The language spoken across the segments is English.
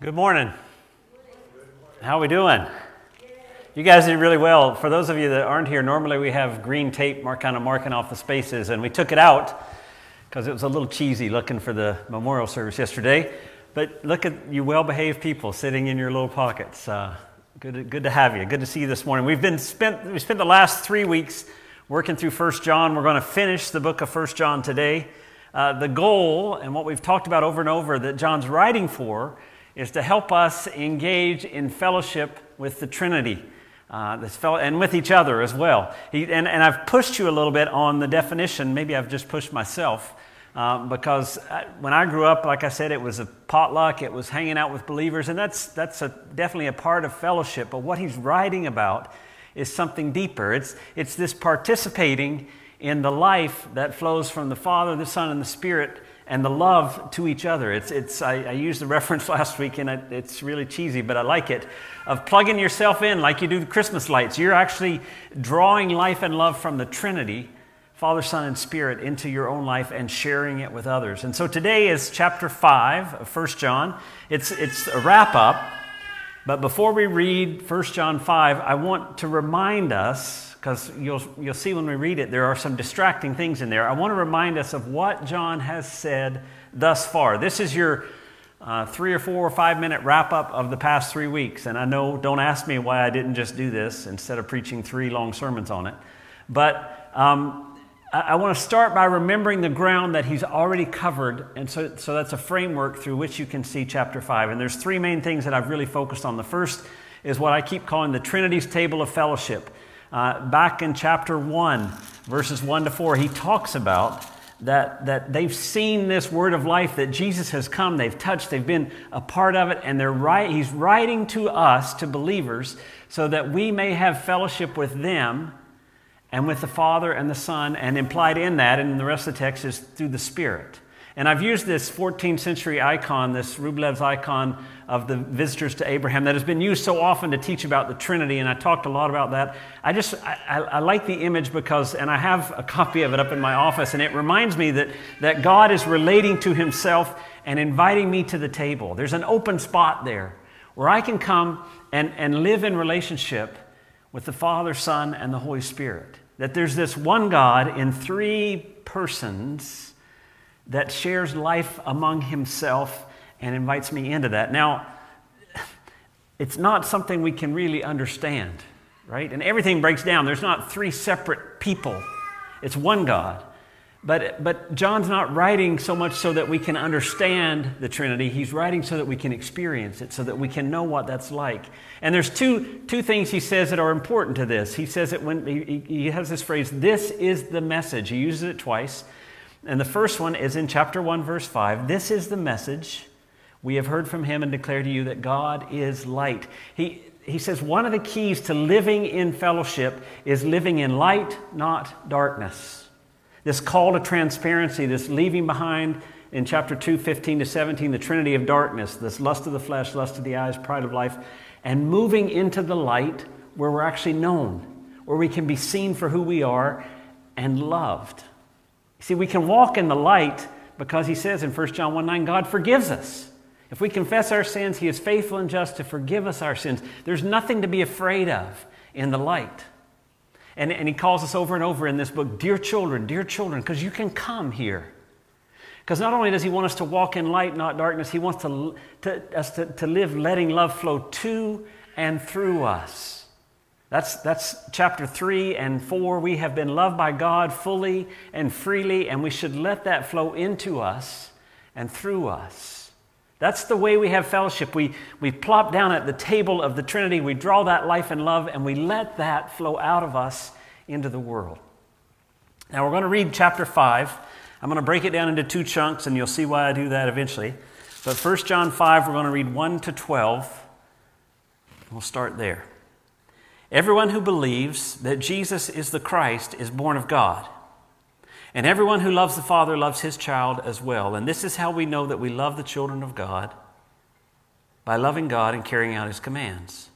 Good morning. How are we doing? You guys did really well. For those of you that aren't here, normally we have green tape mark, kind of marking off the spaces, and we took it out because it was a little cheesy looking for the memorial service yesterday. But look at you well behaved people sitting in your little pockets. Uh, good, good to have you. Good to see you this morning. We've been spent, we spent the last three weeks working through First John. We're going to finish the book of First John today. Uh, the goal, and what we've talked about over and over, that John's writing for is to help us engage in fellowship with the Trinity. Uh, this fellow, and with each other as well. He, and, and I've pushed you a little bit on the definition. Maybe I've just pushed myself. Um, because I, when I grew up, like I said, it was a potluck, it was hanging out with believers, and that's, that's a, definitely a part of fellowship. But what he's writing about is something deeper. It's, it's this participating in the life that flows from the Father, the Son, and the Spirit and the love to each other. It's, it's, I, I used the reference last week, and it, it's really cheesy, but I like it, of plugging yourself in like you do the Christmas lights. You're actually drawing life and love from the Trinity, Father, Son, and Spirit, into your own life and sharing it with others. And so today is chapter 5 of 1 John. It's, it's a wrap up, but before we read 1 John 5, I want to remind us because you'll, you'll see when we read it, there are some distracting things in there. I want to remind us of what John has said thus far. This is your uh, three or four or five minute wrap up of the past three weeks. And I know, don't ask me why I didn't just do this instead of preaching three long sermons on it. But um, I, I want to start by remembering the ground that he's already covered. And so, so that's a framework through which you can see chapter 5. And there's three main things that I've really focused on. The first is what I keep calling the Trinity's table of fellowship. Uh, back in chapter 1, verses 1 to 4, he talks about that, that they've seen this word of life, that Jesus has come, they've touched, they've been a part of it, and they're right, he's writing to us, to believers, so that we may have fellowship with them and with the Father and the Son, and implied in that, and in the rest of the text, is through the Spirit. And I've used this 14th century icon, this Rublev's icon of the visitors to Abraham, that has been used so often to teach about the Trinity, and I talked a lot about that. I just, I, I, I like the image because, and I have a copy of it up in my office, and it reminds me that, that God is relating to himself and inviting me to the table. There's an open spot there where I can come and, and live in relationship with the Father, Son, and the Holy Spirit. That there's this one God in three persons that shares life among himself and invites me into that. Now, it's not something we can really understand, right? And everything breaks down. There's not three separate people, it's one God. But, but John's not writing so much so that we can understand the Trinity. He's writing so that we can experience it, so that we can know what that's like. And there's two, two things he says that are important to this. He says it when he, he has this phrase, this is the message. He uses it twice. And the first one is in chapter 1, verse 5. This is the message we have heard from him and declare to you that God is light. He, he says one of the keys to living in fellowship is living in light, not darkness. This call to transparency, this leaving behind in chapter 2, 15 to 17, the trinity of darkness, this lust of the flesh, lust of the eyes, pride of life, and moving into the light where we're actually known, where we can be seen for who we are and loved. See, we can walk in the light because he says in 1 John 1 9, God forgives us. If we confess our sins, he is faithful and just to forgive us our sins. There's nothing to be afraid of in the light. And, and he calls us over and over in this book, Dear children, dear children, because you can come here. Because not only does he want us to walk in light, not darkness, he wants to, to, us to, to live letting love flow to and through us. That's, that's chapter 3 and 4. We have been loved by God fully and freely, and we should let that flow into us and through us. That's the way we have fellowship. We, we plop down at the table of the Trinity, we draw that life and love, and we let that flow out of us into the world. Now, we're going to read chapter 5. I'm going to break it down into two chunks, and you'll see why I do that eventually. But 1 John 5, we're going to read 1 to 12. We'll start there. Everyone who believes that Jesus is the Christ is born of God. And everyone who loves the Father loves his child as well. And this is how we know that we love the children of God by loving God and carrying out his commands.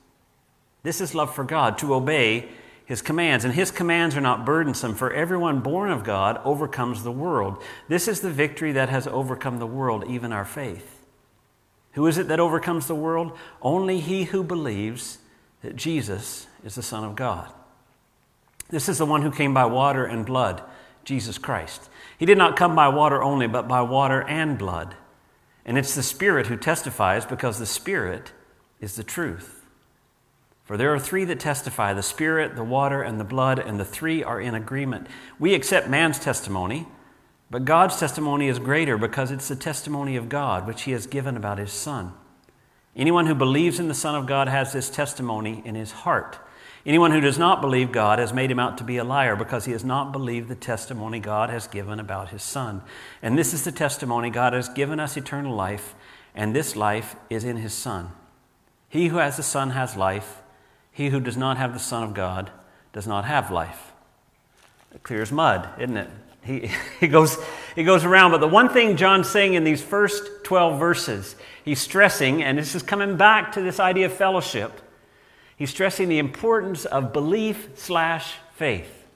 This is love for God, to obey his commands. And his commands are not burdensome, for everyone born of God overcomes the world. This is the victory that has overcome the world, even our faith. Who is it that overcomes the world? Only he who believes that Jesus is the Son of God. This is the one who came by water and blood, Jesus Christ. He did not come by water only, but by water and blood. And it's the Spirit who testifies because the Spirit is the truth. For there are three that testify the Spirit, the water, and the blood, and the three are in agreement. We accept man's testimony, but God's testimony is greater because it's the testimony of God, which He has given about His Son. Anyone who believes in the Son of God has this testimony in his heart. Anyone who does not believe God has made him out to be a liar because he has not believed the testimony God has given about his Son. And this is the testimony God has given us eternal life, and this life is in his Son. He who has the Son has life. He who does not have the Son of God does not have life. It clears mud, isn't it? He, he, goes, he goes around. But the one thing John's saying in these first 12 verses, he's stressing, and this is coming back to this idea of fellowship, he's stressing the importance of belief slash faith.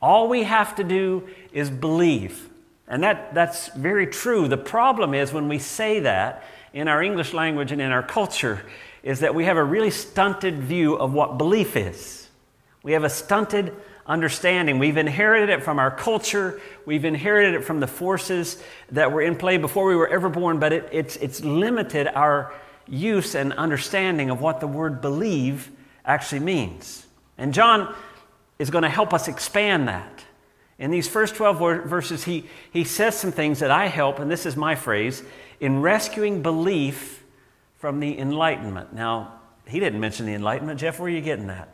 All we have to do is believe. And that, that's very true. The problem is when we say that in our English language and in our culture, is that we have a really stunted view of what belief is. We have a stunted understanding. We've inherited it from our culture, we've inherited it from the forces that were in play before we were ever born, but it, it's, it's limited our use and understanding of what the word believe actually means. And John is going to help us expand that. In these first 12 verses, he, he says some things that I help, and this is my phrase, in rescuing belief from the Enlightenment. Now, he didn't mention the Enlightenment. Jeff, where are you getting that?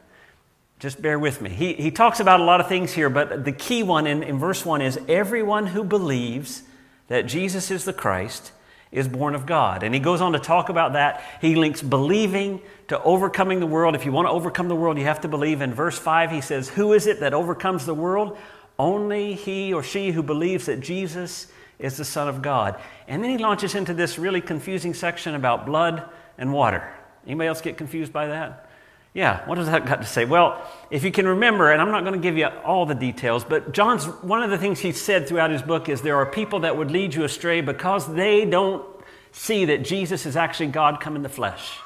Just bear with me. He, he talks about a lot of things here, but the key one in, in verse 1 is everyone who believes that Jesus is the Christ is born of God. And he goes on to talk about that. He links believing to overcoming the world. If you want to overcome the world, you have to believe. In verse 5, he says, Who is it that overcomes the world? Only he or she who believes that Jesus is the Son of God. And then he launches into this really confusing section about blood and water. Anybody else get confused by that? Yeah, what does that got to say? Well, if you can remember, and I'm not going to give you all the details, but John's one of the things he said throughout his book is there are people that would lead you astray because they don't see that Jesus is actually God come in the flesh.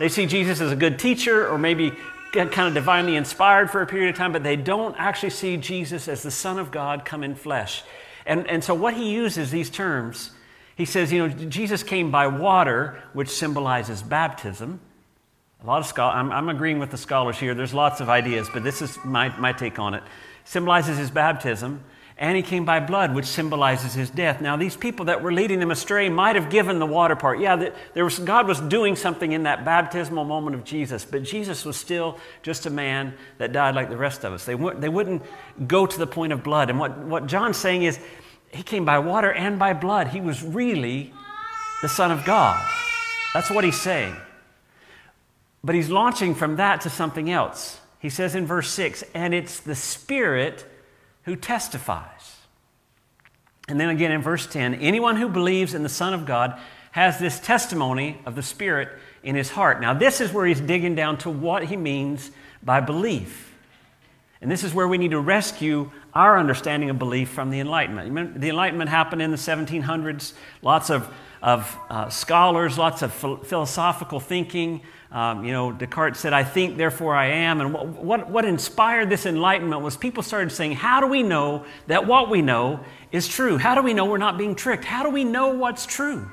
They see Jesus as a good teacher or maybe kind of divinely inspired for a period of time, but they don't actually see Jesus as the Son of God come in flesh. And, and so what he uses these terms, he says, you know, Jesus came by water, which symbolizes baptism. A lot of scholars, I'm, I'm, agreeing with the scholars here. There's lots of ideas, but this is my, my take on it. Symbolizes his baptism, and he came by blood, which symbolizes his death. Now, these people that were leading them astray might have given the water part. Yeah, there was, God was doing something in that baptismal moment of Jesus, but Jesus was still just a man that died like the rest of us. They, they wouldn't go to the point of blood. And what, what John's saying is, he came by water and by blood. He was really the Son of God. That's what he's saying. But he's launching from that to something else. He says in verse 6, and it's the Spirit who testifies. And then again in verse 10, anyone who believes in the Son of God has this testimony of the Spirit in his heart. Now, this is where he's digging down to what he means by belief. And this is where we need to rescue our understanding of belief from the Enlightenment. The Enlightenment happened in the 1700s. Lots of, of uh, scholars, lots of philosophical thinking, um, you know, Descartes said, I think, therefore I am. And what, what, what inspired this enlightenment was people started saying, How do we know that what we know is true? How do we know we're not being tricked? How do we know what's true?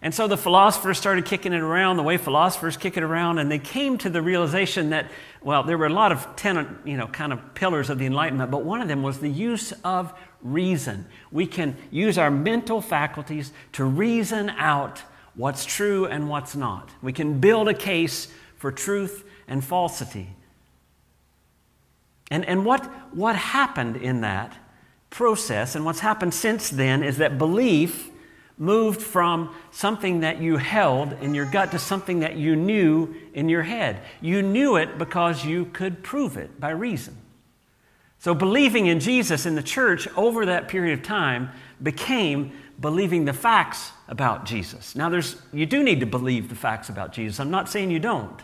And so the philosophers started kicking it around the way philosophers kick it around, and they came to the realization that, well, there were a lot of ten, you know, kind of pillars of the Enlightenment, but one of them was the use of reason. We can use our mental faculties to reason out what's true and what's not. We can build a case for truth and falsity. And, and what, what happened in that process, and what's happened since then, is that belief moved from something that you held in your gut to something that you knew in your head. You knew it because you could prove it by reason. So, believing in Jesus in the church over that period of time became believing the facts about Jesus. Now, there's, you do need to believe the facts about Jesus. I'm not saying you don't.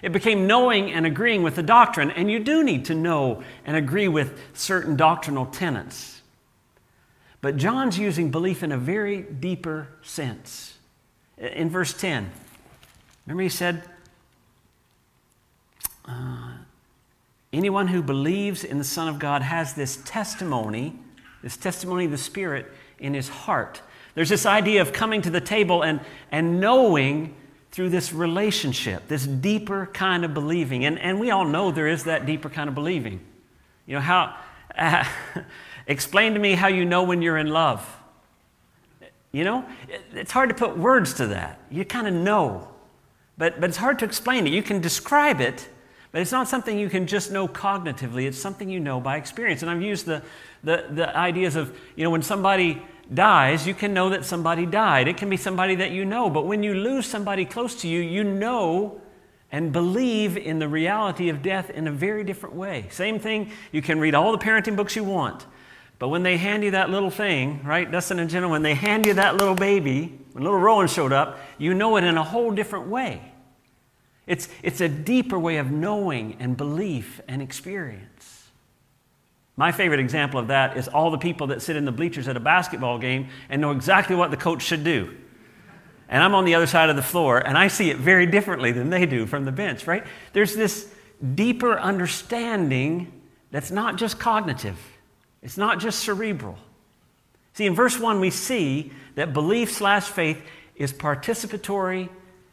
It became knowing and agreeing with the doctrine, and you do need to know and agree with certain doctrinal tenets. But John's using belief in a very deeper sense. In verse 10, remember he said, uh, Anyone who believes in the Son of God has this testimony, this testimony of the Spirit in his heart. There's this idea of coming to the table and, and knowing through this relationship, this deeper kind of believing. And, and we all know there is that deeper kind of believing. You know, how, uh, explain to me how you know when you're in love. You know, it's hard to put words to that. You kind of know, but, but it's hard to explain it. You can describe it, but it's not something you can just know cognitively. It's something you know by experience. And I've used the, the, the ideas of, you know, when somebody dies, you can know that somebody died. It can be somebody that you know. But when you lose somebody close to you, you know and believe in the reality of death in a very different way. Same thing, you can read all the parenting books you want. But when they hand you that little thing, right, Dustin and Jenna, when they hand you that little baby, when little Rowan showed up, you know it in a whole different way. It's, it's a deeper way of knowing and belief and experience. My favorite example of that is all the people that sit in the bleachers at a basketball game and know exactly what the coach should do. And I'm on the other side of the floor and I see it very differently than they do from the bench, right? There's this deeper understanding that's not just cognitive, it's not just cerebral. See, in verse 1, we see that belief slash faith is participatory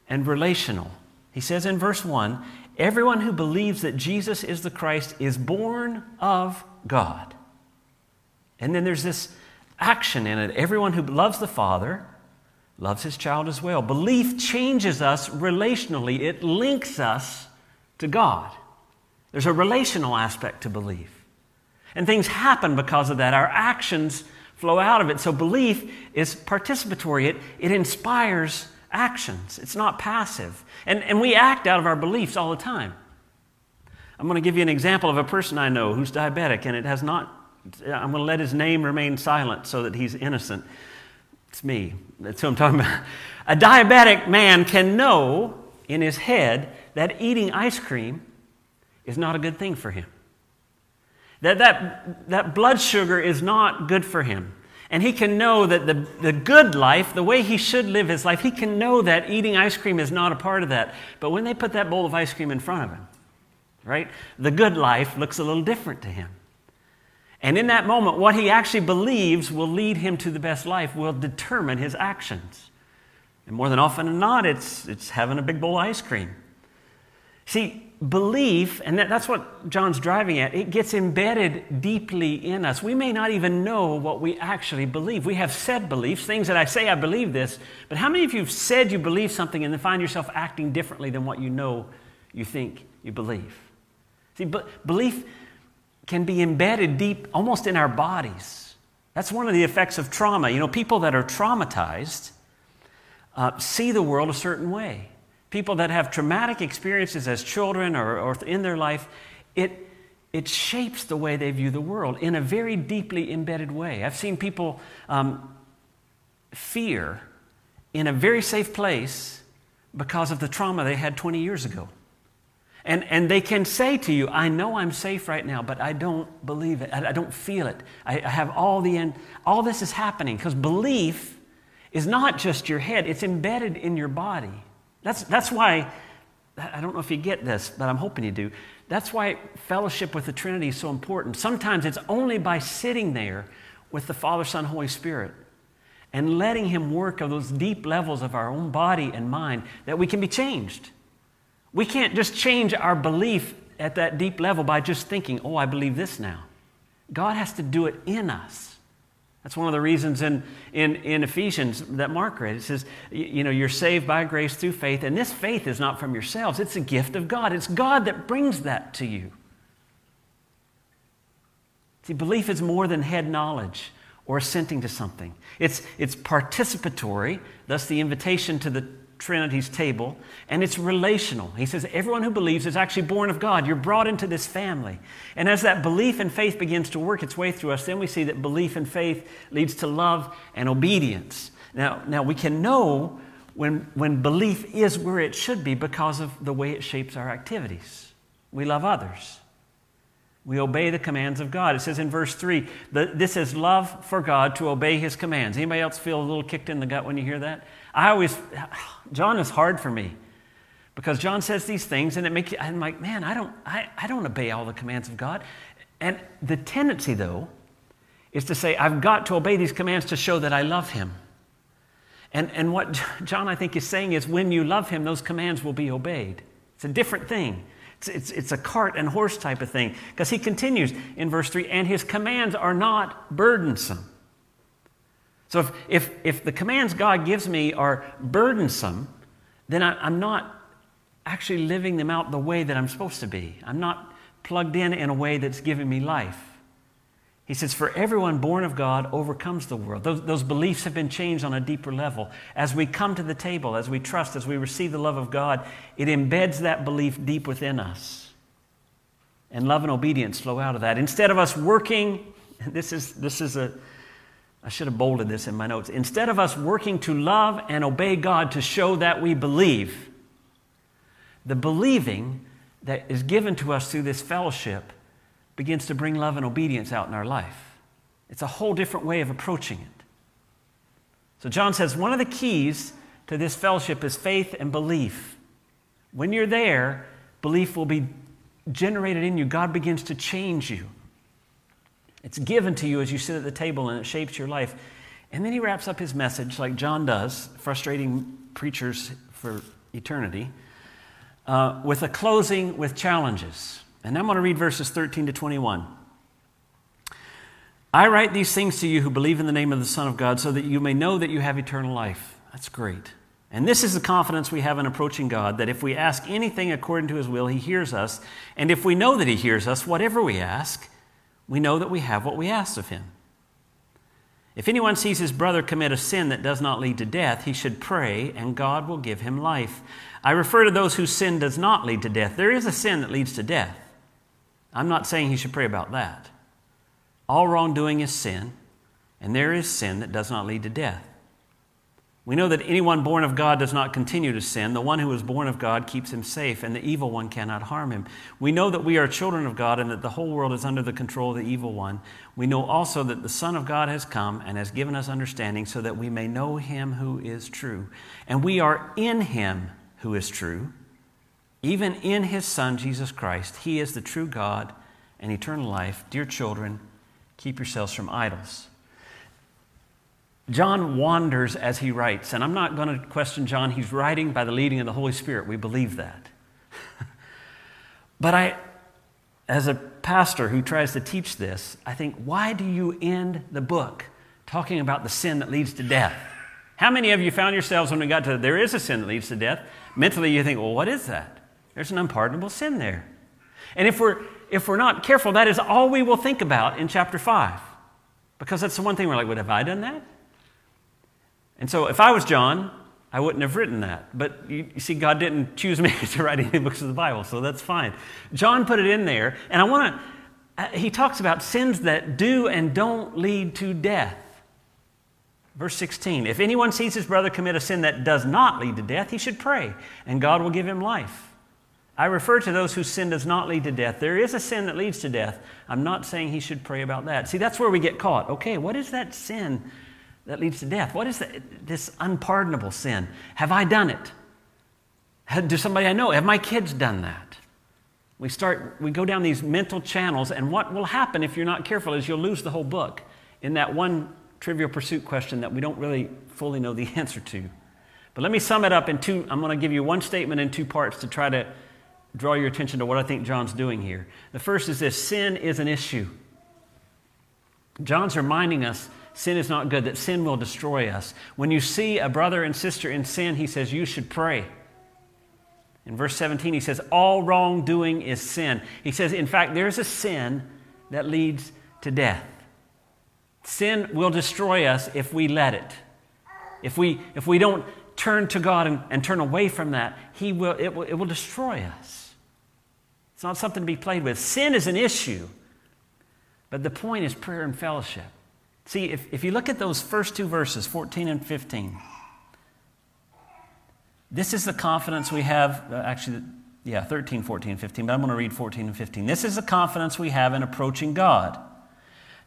and relational. He says in verse 1 Everyone who believes that Jesus is the Christ is born of God. And then there's this action in it. Everyone who loves the Father loves his child as well. Belief changes us relationally, it links us to God. There's a relational aspect to belief. And things happen because of that. Our actions flow out of it. So belief is participatory, it, it inspires actions, it's not passive. And, and we act out of our beliefs all the time. I'm going to give you an example of a person I know who's diabetic, and it has not, I'm going to let his name remain silent so that he's innocent. It's me. That's who I'm talking about. A diabetic man can know in his head that eating ice cream is not a good thing for him. That, that, that blood sugar is not good for him. And he can know that the, the good life, the way he should live his life, he can know that eating ice cream is not a part of that. But when they put that bowl of ice cream in front of him, right, the good life looks a little different to him. And in that moment, what he actually believes will lead him to the best life will determine his actions. And more than often than not, it's, it's having a big bowl of ice cream. See, belief, and that, that's what John's driving at, it gets embedded deeply in us. We may not even know what we actually believe. We have said beliefs, things that I say I believe this, but how many of you have said you believe something and then find yourself acting differently than what you know you think you believe? See, but belief can be embedded deep almost in our bodies. That's one of the effects of trauma. You know, people that are traumatized uh, see the world a certain way people that have traumatic experiences as children or, or in their life, it, it shapes the way they view the world in a very deeply embedded way. I've seen people um, fear in a very safe place because of the trauma they had 20 years ago. And, and they can say to you, I know I'm safe right now, but I don't believe it. I, don't feel it. I, I have all the end. All this is happening because belief is not just your head, it's embedded in your body. That's, that's why, I don't know if you get this, but I'm hoping you do. That's why fellowship with the Trinity is so important. Sometimes it's only by sitting there with the Father, Son, Holy Spirit and letting Him work on those deep levels of our own body and mind that we can be changed. We can't just change our belief at that deep level by just thinking, oh, I believe this now. God has to do it in us. That's one of the reasons in, in, in Ephesians that Mark read. It says, you know, you're saved by grace through faith, and this faith is not from yourselves, it's a gift of God. It's God that brings that to you. See, belief is more than head knowledge or assenting to something. It's, it's participatory, thus the invitation to the Trinity's table, and it's relational. He says everyone who believes is actually born of God. You're brought into this family. And as that belief and faith begins to work its way through us, then we see that belief and faith leads to love and obedience. Now, now we can know when, when belief is where it should be because of the way it shapes our activities. We love others. we obey the commands of God. It says in verse 3, this is love for God to obey his commands. Anybody else feel a little kicked in the gut when you hear that? I always, John is hard for me because John says these things and it makes you, I'm like, man, I don't, I, I don't obey all the commands of God. And the tendency, though, is to say, I've got to obey these commands to show that I love him. And, and what John, I think, is saying is when you love him, those commands will be obeyed. It's a different thing. It's, it's, it's a cart and horse type of thing. Because he continues in verse 3 and his commands are not burdensome. So if, if, if the commands God gives me are burdensome, then I, I'm not actually living them out the way that I'm supposed to be. I'm not plugged in in a way that's giving me life. He says, For everyone born of God overcomes the world. Those, those beliefs have been changed on a deeper level. As we come to the table, as we trust, as we receive the love of God, it embeds that belief deep within us. And love and obedience flow out of that. Instead of us working, this is, this is a, I should have bolded this in my notes. Instead of us working to love and obey God to show that we believe, the believing that is given to us through this fellowship begins to bring love and obedience out in our life. It's a whole different way of approaching it. So, John says one of the keys to this fellowship is faith and belief. When you're there, belief will be generated in you. God begins to change you. It's given to you as you sit at the table and it shapes your life. And then he wraps up his message, like John does, frustrating preachers for eternity, uh, with a closing with challenges. And I'm going to read verses 13 to 21. I write these things to you who believe in the name of the Son of God so that you may know that you have eternal life. That's great. And this is the confidence we have in approaching God that if we ask anything according to his will, he hears us. And if we know that he hears us, whatever we ask, we know that we have what we ask of him. If anyone sees his brother commit a sin that does not lead to death, he should pray, and God will give him life. I refer to those whose sin does not lead to death. There is a sin that leads to death. I'm not saying he should pray about that. All wrongdoing is sin, and there is sin that does not lead to death. We know that anyone born of God does not continue to sin. The one who is born of God keeps him safe, and the evil one cannot harm him. We know that we are children of God and that the whole world is under the control of the evil one. We know also that the Son of God has come and has given us understanding so that we may know him who is true. And we are in him who is true even in his Son, Jesus Christ, he is the true God and eternal life. Dear children, keep yourselves from idols. John wanders as he writes, and I'm not going to question John. He's writing by the leading of the Holy Spirit. We believe that. but I, as a pastor who tries to teach this, I think, why do you end the book talking about the sin that leads to death? How many of you found yourselves when we got to there is a sin that leads to death? Mentally, you think, well, what is that? There's an unpardonable sin there. And if we're, if we're not careful, that is all we will think about in chapter 5. Because that's the one thing we're like, what, have I done that? And so if I was John, I wouldn't have written that. But you, you see, God didn't choose me to write any books of the Bible, so that's fine. John put it in there, and I want to, uh, he talks about sins that do and don't lead to death. Verse 16 If anyone sees his brother commit a sin that does not lead to death, he should pray, and God will give him life. I refer to those whose sin does not lead to death. There is a sin that leads to death. I'm not saying he should pray about that. See, that's where we get caught. Okay, what is that sin that leads to death? What is that, this unpardonable sin? Have I done it? Do somebody I know? Have my kids done that? We start, we go down these mental channels, and what will happen if you're not careful is you'll lose the whole book in that one trivial pursuit question that we don't really fully know the answer to. But let me sum it up in two. I'm going to give you one statement in two parts to try to draw your attention to what I think John's doing here. The first is this sin is an issue. John's reminding us sin is not good, that sin will destroy us. When you see a brother and sister in sin, he says, You should pray. In verse 17, he says, All wrongdoing is sin. He says, In fact, there's a sin that leads to death. Sin will destroy us if we let it. If we, if we don't turn to God and, and turn away from that, he will, it, will, it will destroy us. It's not something to be played with. Sin is an issue, but the point is prayer and fellowship. See, if, if you look at those first two verses, 14 and 15, this is the confidence we have. Uh, actually, yeah, 13, 14, 15, but I'm going to read 14 and 15. This is the confidence we have in approaching God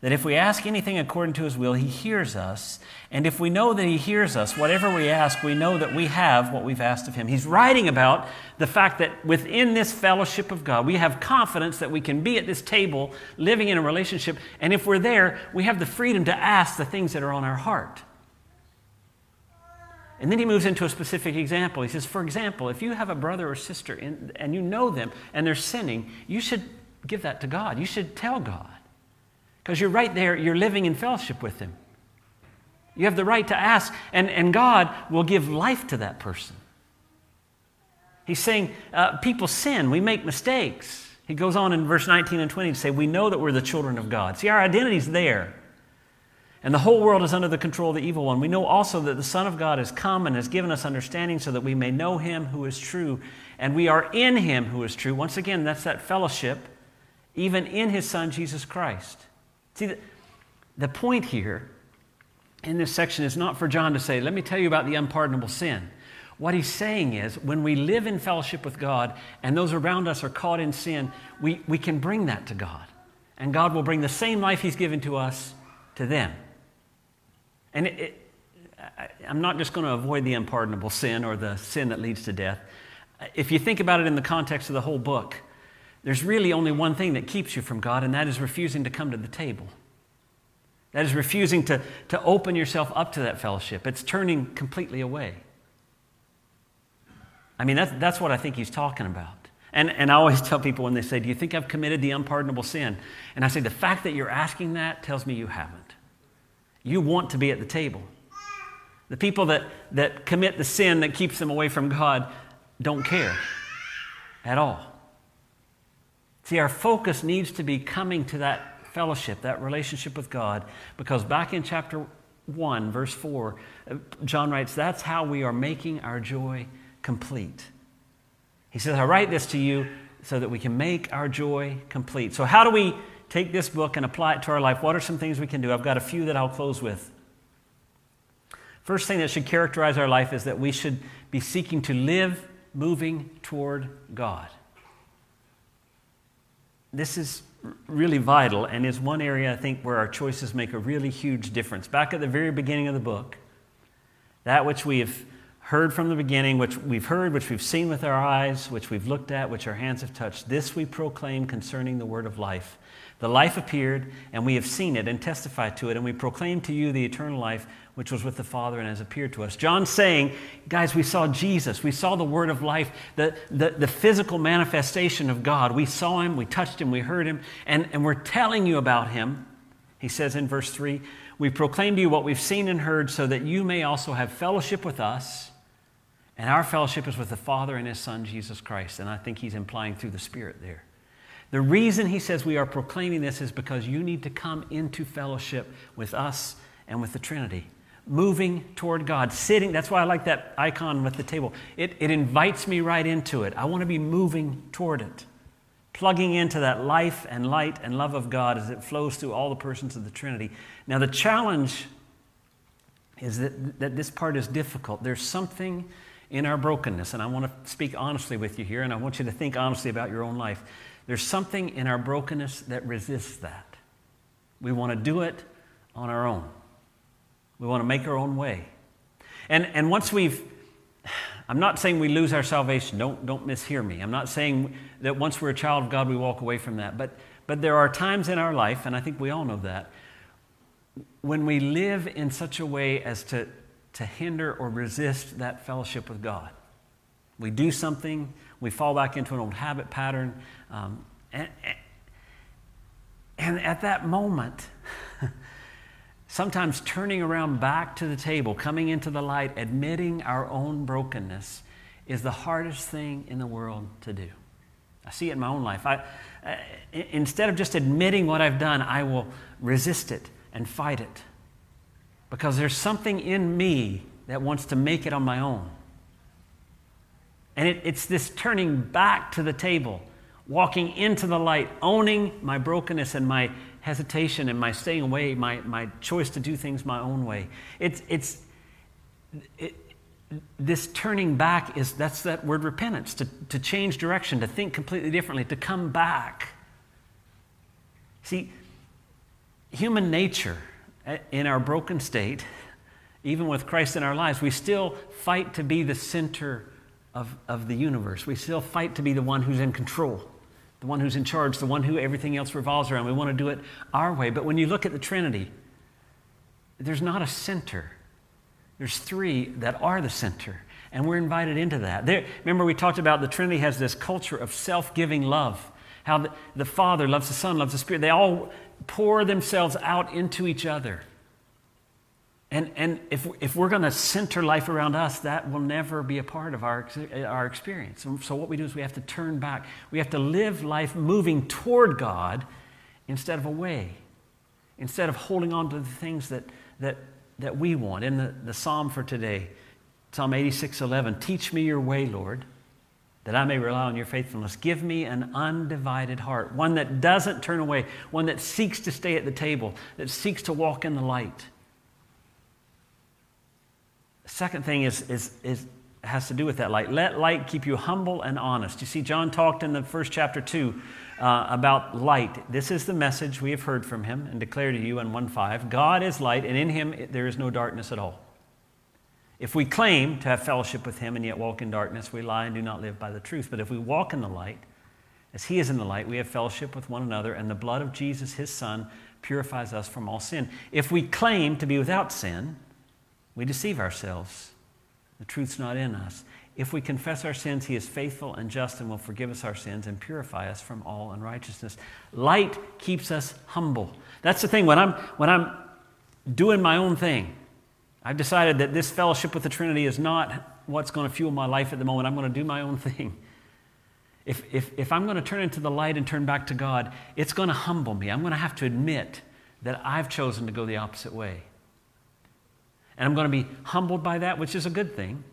that if we ask anything according to his will, he hears us. And if we know that he hears us, whatever we ask, we know that we have what we've asked of him. He's writing about the fact that within this fellowship of God, we have confidence that we can be at this table living in a relationship. And if we're there, we have the freedom to ask the things that are on our heart. And then he moves into a specific example. He says, for example, if you have a brother or sister in, and you know them and they're sinning, you should give that to God. You should tell God. Because you're right there, you're living in fellowship with Him. You have the right to ask, and, and God will give life to that person. He's saying, uh, people sin, we make mistakes. He goes on in verse 19 and 20 to say, We know that we're the children of God. See, our identity's there. And the whole world is under the control of the evil one. We know also that the Son of God has come and has given us understanding so that we may know him who is true. And we are in him who is true. Once again, that's that fellowship, even in his Son, Jesus Christ. See, the, the point here in this section is not for John to say, let me tell you about the unpardonable sin. What he's saying is, when we live in fellowship with God and those around us are caught in sin, we, we can bring that to God. And God will bring the same life he's given to us to them. And it, it, I, I'm not just going to avoid the unpardonable sin or the sin that leads to death. If you think about it in the context of the whole book, there's really only one thing that keeps you from God, and that is refusing to come to the table. That is refusing to, to open yourself up to that fellowship. It's turning completely away. I mean, that's, that's what I think he's talking about. And, and I always tell people when they say, Do you think I've committed the unpardonable sin? And I say, The fact that you're asking that tells me you haven't. You want to be at the table. The people that, that commit the sin that keeps them away from God don't care at all. See, our focus needs to be coming to that fellowship, that relationship with God, because back in chapter 1, verse 4, uh, John writes, That's how we are making our joy complete. He says, I write this to you so that we can make our joy complete. So, how do we take this book and apply it to our life? What are some things we can do? I've got a few that I'll close with. First thing that should characterize our life is that we should be seeking to live moving toward God. This is really vital and is one area I think where our choices make a really huge difference. Back at the very beginning of the book, that which we have heard from the beginning, which we've heard, which we've seen with our eyes, which we've looked at, which our hands have touched, this we proclaim concerning the word of life. The life appeared, and we have seen it and testified to it, and we proclaim to you the eternal life which was with the Father and has appeared to us. John's saying, guys, we saw Jesus. We saw the word of life, the, the, the physical manifestation of God. We saw him, we touched him, we heard him, and, and we're telling you about him. He says in verse 3 We proclaim to you what we've seen and heard so that you may also have fellowship with us. And our fellowship is with the Father and his Son, Jesus Christ. And I think he's implying through the Spirit there. The reason he says we are proclaiming this is because you need to come into fellowship with us and with the Trinity. Moving toward God, sitting, that's why I like that icon with the table. It, it invites me right into it. I want to be moving toward it, plugging into that life and light and love of God as it flows through all the persons of the Trinity. Now, the challenge is that, that this part is difficult. There's something in our brokenness, and I want to speak honestly with you here, and I want you to think honestly about your own life. There's something in our brokenness that resists that. We want to do it on our own. We want to make our own way. And, and once we've, I'm not saying we lose our salvation. Don't, don't mishear me. I'm not saying that once we're a child of God, we walk away from that. But, but there are times in our life, and I think we all know that, when we live in such a way as to, to hinder or resist that fellowship with God. We do something, we fall back into an old habit pattern. Um, and, and at that moment, sometimes turning around back to the table, coming into the light, admitting our own brokenness is the hardest thing in the world to do. I see it in my own life. I, uh, instead of just admitting what I've done, I will resist it and fight it because there's something in me that wants to make it on my own. And it, it's this turning back to the table, walking into the light, owning my brokenness and my hesitation and my staying away, my, my choice to do things my own way. It's, it's, it, this turning back is that's that word repentance, to, to change direction, to think completely differently, to come back. See, human nature in our broken state, even with Christ in our lives, we still fight to be the center of, of the universe. We still fight to be the one who's in control, the one who's in charge, the one who everything else revolves around. We want to do it our way. But when you look at the Trinity, there's not a center. There's three that are the center, and we're invited into that. There, remember, we talked about the Trinity has this culture of self giving love. How the, the Father loves the Son, loves the Spirit. They all pour themselves out into each other. And, and if, if we're going to center life around us, that will never be a part of our, our experience. And so, what we do is we have to turn back. We have to live life moving toward God instead of away, instead of holding on to the things that, that that we want. In the, the psalm for today, Psalm 86 11, teach me your way, Lord, that I may rely on your faithfulness. Give me an undivided heart, one that doesn't turn away, one that seeks to stay at the table, that seeks to walk in the light. The second thing is, is, is has to do with that light. Let light keep you humble and honest. You see, John talked in the first chapter 2 uh, about light. This is the message we have heard from him and declare to you in 1 5. God is light, and in him there is no darkness at all. If we claim to have fellowship with him and yet walk in darkness, we lie and do not live by the truth. But if we walk in the light, as he is in the light, we have fellowship with one another, and the blood of Jesus, his son, purifies us from all sin. If we claim to be without sin, we deceive ourselves. The truth's not in us. If we confess our sins, he is faithful and just and will forgive us our sins and purify us from all unrighteousness. Light keeps us humble. That's the thing. When I'm, when I'm doing my own thing, I've decided that this fellowship with the Trinity is not what's going to fuel my life at the moment. I'm going to do my own thing. If, if, if I'm going to turn into the light and turn back to God, it's going to humble me. I'm going to have to admit that I've chosen to go the opposite way. And I'm going to be humbled by that, which is a good thing.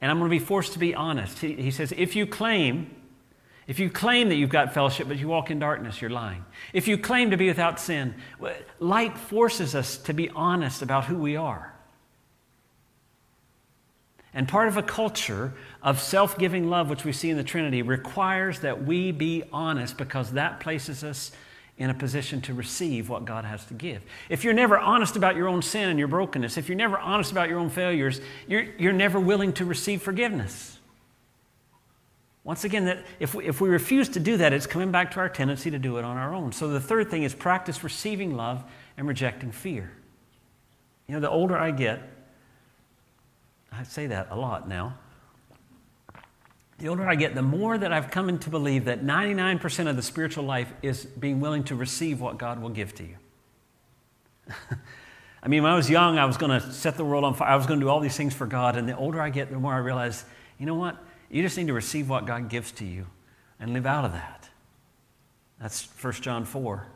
And I'm going to be forced to be honest. He, he says, if you claim, if you claim that you've got fellowship, but you walk in darkness, you're lying. If you claim to be without sin, light forces us to be honest about who we are. And part of a culture of self giving love, which we see in the Trinity, requires that we be honest because that places us in a position to receive what God has to give. If you're never honest about your own sin and your brokenness, if you're never honest about your own failures, you're, you're never willing to receive forgiveness. Once again, that if, we, if we refuse to do that, it's coming back to our tendency to do it on our own. So the third thing is practice receiving love and rejecting fear. You know, the older I get, I say that a lot now the older I get, the more that I've come to believe that 99% of the spiritual life is being willing to receive what God will give to you. I mean, when I was young, I was going to set the world on fire. I was going to do all these things for God. And the older I get, the more I realize, you know what? You just need to receive what God gives to you and live out of that. That's 1 John 4.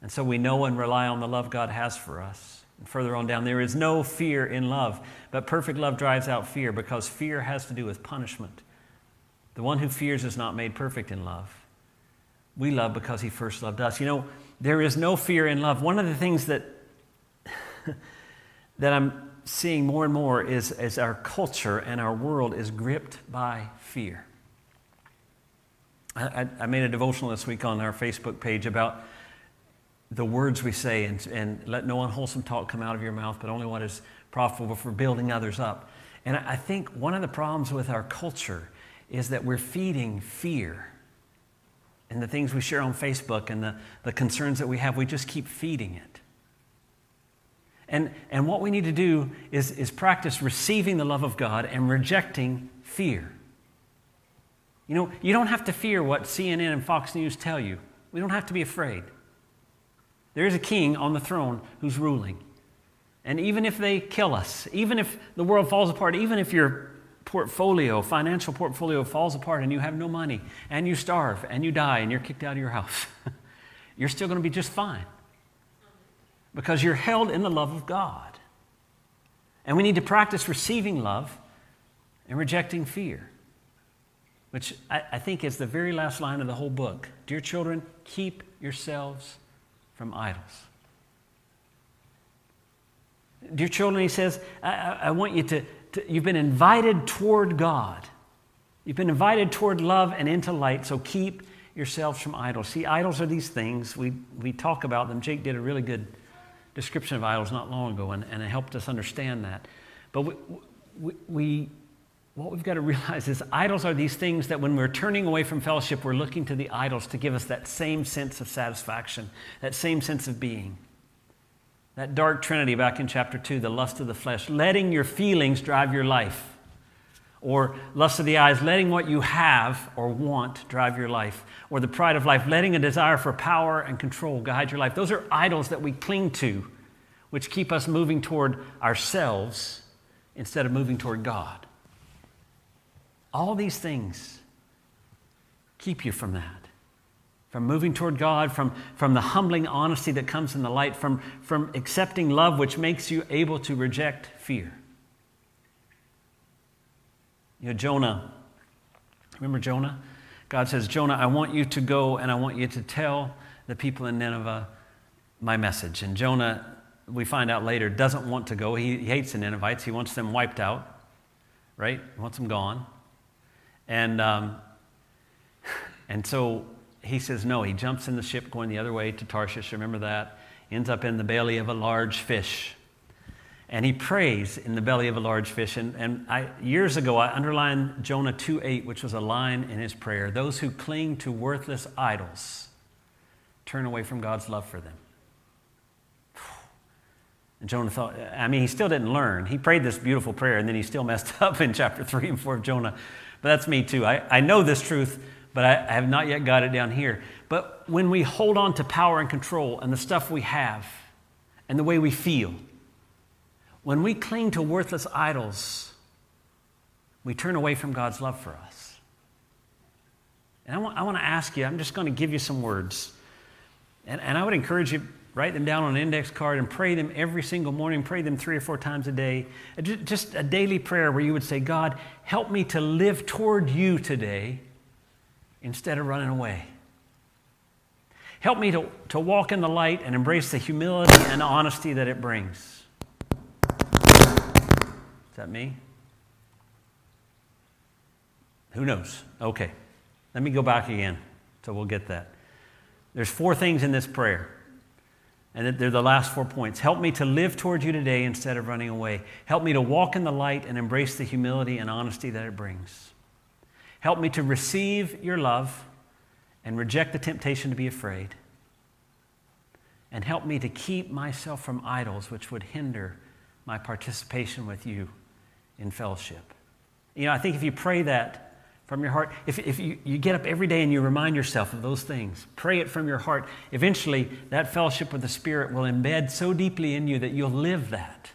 And so we know and rely on the love God has for us. Further on down, there is no fear in love, but perfect love drives out fear because fear has to do with punishment. The one who fears is not made perfect in love. We love because he first loved us. You know, there is no fear in love. One of the things that, that I'm seeing more and more is as our culture and our world is gripped by fear. I, I, made a devotional this week on our Facebook page about the words we say and, and let no unwholesome talk come out of your mouth, but only what is profitable for building others up. And I think one of the problems with our culture is that we're feeding fear. And the things we share on Facebook and the, the concerns that we have, we just keep feeding it. And, and what we need to do is, is practice receiving the love of God and rejecting fear. You know, you don't have to fear what CNN and Fox News tell you. We don't have to be afraid. There is a king on the throne who's ruling. And even if they kill us, even if the world falls apart, even if you're portfolio, financial portfolio falls apart and you have no money and you starve and you die and you're kicked out of your house, you're still going to be just fine because you're held in the love of God. And we need to practice receiving love and rejecting fear, which I, I think is the very last line of the whole book. Dear children, keep yourselves from idols. Dear children, he says, I, I want you to, To, you've been invited toward God. You've been invited toward love and into light, so keep yourselves from idols. See, idols are these things. We, we talk about them. Jake did a really good description of idols not long ago, and, and it helped us understand that. But we, we, we what we've got to realize is idols are these things that when we're turning away from fellowship, we're looking to the idols to give us that same sense of satisfaction, that same sense of being. That dark trinity back in chapter 2, the lust of the flesh, letting your feelings drive your life. Or lust of the eyes, letting what you have or want drive your life. Or the pride of life, letting a desire for power and control guide your life. Those are idols that we cling to, which keep us moving toward ourselves instead of moving toward God. All these things keep you from that. From moving toward God, from, from the humbling honesty that comes in the light, from, from accepting love, which makes you able to reject fear. You know, Jonah, remember Jonah? God says, Jonah, I want you to go and I want you to tell the people in Nineveh my message. And Jonah, we find out later, doesn't want to go. He, he hates the Ninevites. He wants them wiped out, right? He wants them gone. And, um, and so he says no. He jumps in the ship going the other way to Tarshish. Remember that? Ends up in the belly of a large fish. And he prays in the belly of a large fish. And, and I, years ago, I underlined Jonah 2 8, which was a line in his prayer Those who cling to worthless idols turn away from God's love for them. And Jonah thought, I mean, he still didn't learn. He prayed this beautiful prayer, and then he still messed up in chapter 3 and 4 of Jonah. But that's me too. I, I know this truth, but I, I have not yet got it down here. But when we hold on to power and control and the stuff we have and the way we feel, when we cling to worthless idols, we turn away from God's love for us. And I want, I want to ask you, I'm just going to give you some words. And, and I would encourage you, write them down on an index card and pray them every single morning, pray them three or four times a day. Uh, just a daily prayer where you would say, God, help me to live toward you today instead of running away. Help me to, to walk in the light and embrace the humility and honesty that it brings. Is that me? Who knows? Okay. Let me go back again so we'll get that. There's four things in this prayer. And they're the last four points. Help me to live toward you today instead of running away. Help me to walk in the light and embrace the humility and honesty that it brings. Help me to receive your love and reject the temptation to be afraid. And help me to keep myself from idols which would hinder my participation with you in fellowship. You know, I think if you pray that, from your heart. If, if you, you get up every day and you remind yourself of those things, pray it from your heart, eventually that fellowship with the Spirit will embed so deeply in you that you'll live that.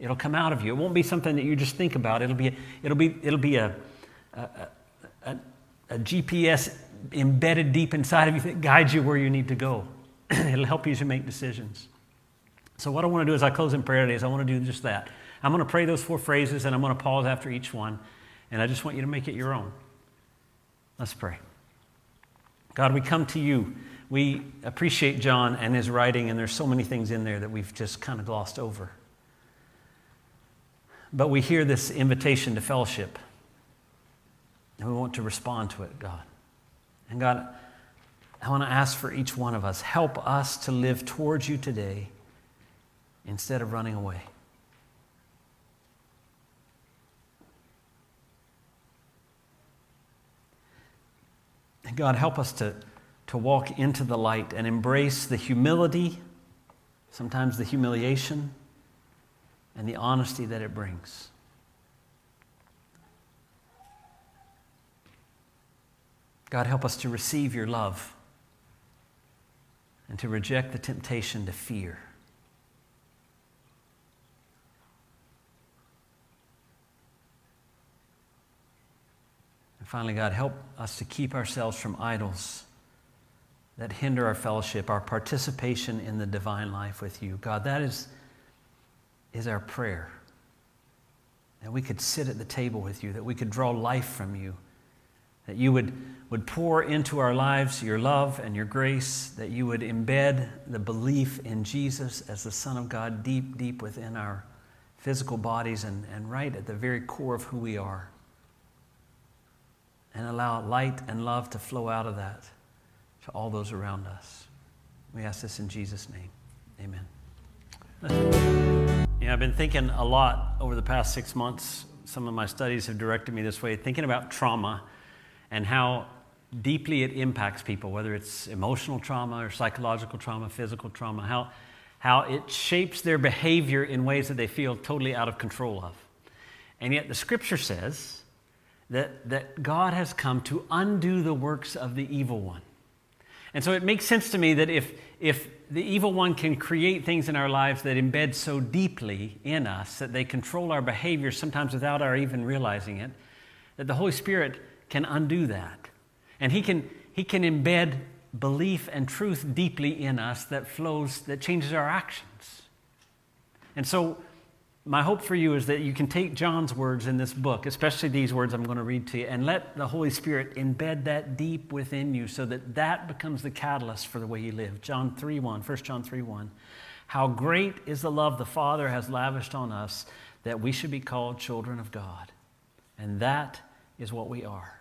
It'll come out of you. It won't be something that you just think about. It'll be, it'll be, it'll be a, a, a, a GPS embedded deep inside of you that guides you where you need to go. it'll help you to make decisions. So, what I want to do as I close in prayer today is I want to do just that. I'm going to pray those four phrases and I'm going to pause after each one, and I just want you to make it your own. Let's pray. God, we come to you. We appreciate John and his writing, and there's so many things in there that we've just kind of glossed over. But we hear this invitation to fellowship, and we want to respond to it, God. And God, I want to ask for each one of us help us to live towards you today instead of running away. God, help us to, to walk into the light and embrace the humility, sometimes the humiliation, and the honesty that it brings. God, help us to receive your love and to reject the temptation to fear. And finally, God, help us to keep ourselves from idols that hinder our fellowship, our participation in the divine life with you. God, that is, is our prayer. That we could sit at the table with you, that we could draw life from you, that you would, would pour into our lives your love and your grace, that you would embed the belief in Jesus as the Son of God deep, deep within our physical bodies and, and right at the very core of who we are. And allow light and love to flow out of that to all those around us. We ask this in Jesus' name. Amen. Yeah, I've been thinking a lot over the past six months. Some of my studies have directed me this way, thinking about trauma and how deeply it impacts people, whether it's emotional trauma or psychological trauma, physical trauma, how, how it shapes their behavior in ways that they feel totally out of control of. And yet the scripture says that, that God has come to undo the works of the evil one. And so it makes sense to me that if, if the evil one can create things in our lives that embed so deeply in us that they control our behavior sometimes without our even realizing it, that the Holy Spirit can undo that. And He can, he can embed belief and truth deeply in us that flows, that changes our actions. And so, my hope for you is that you can take John's words in this book, especially these words I'm going to read to you, and let the Holy Spirit embed that deep within you so that that becomes the catalyst for the way you live. John 3 1, 1 John 3 1. How great is the love the Father has lavished on us that we should be called children of God. And that is what we are.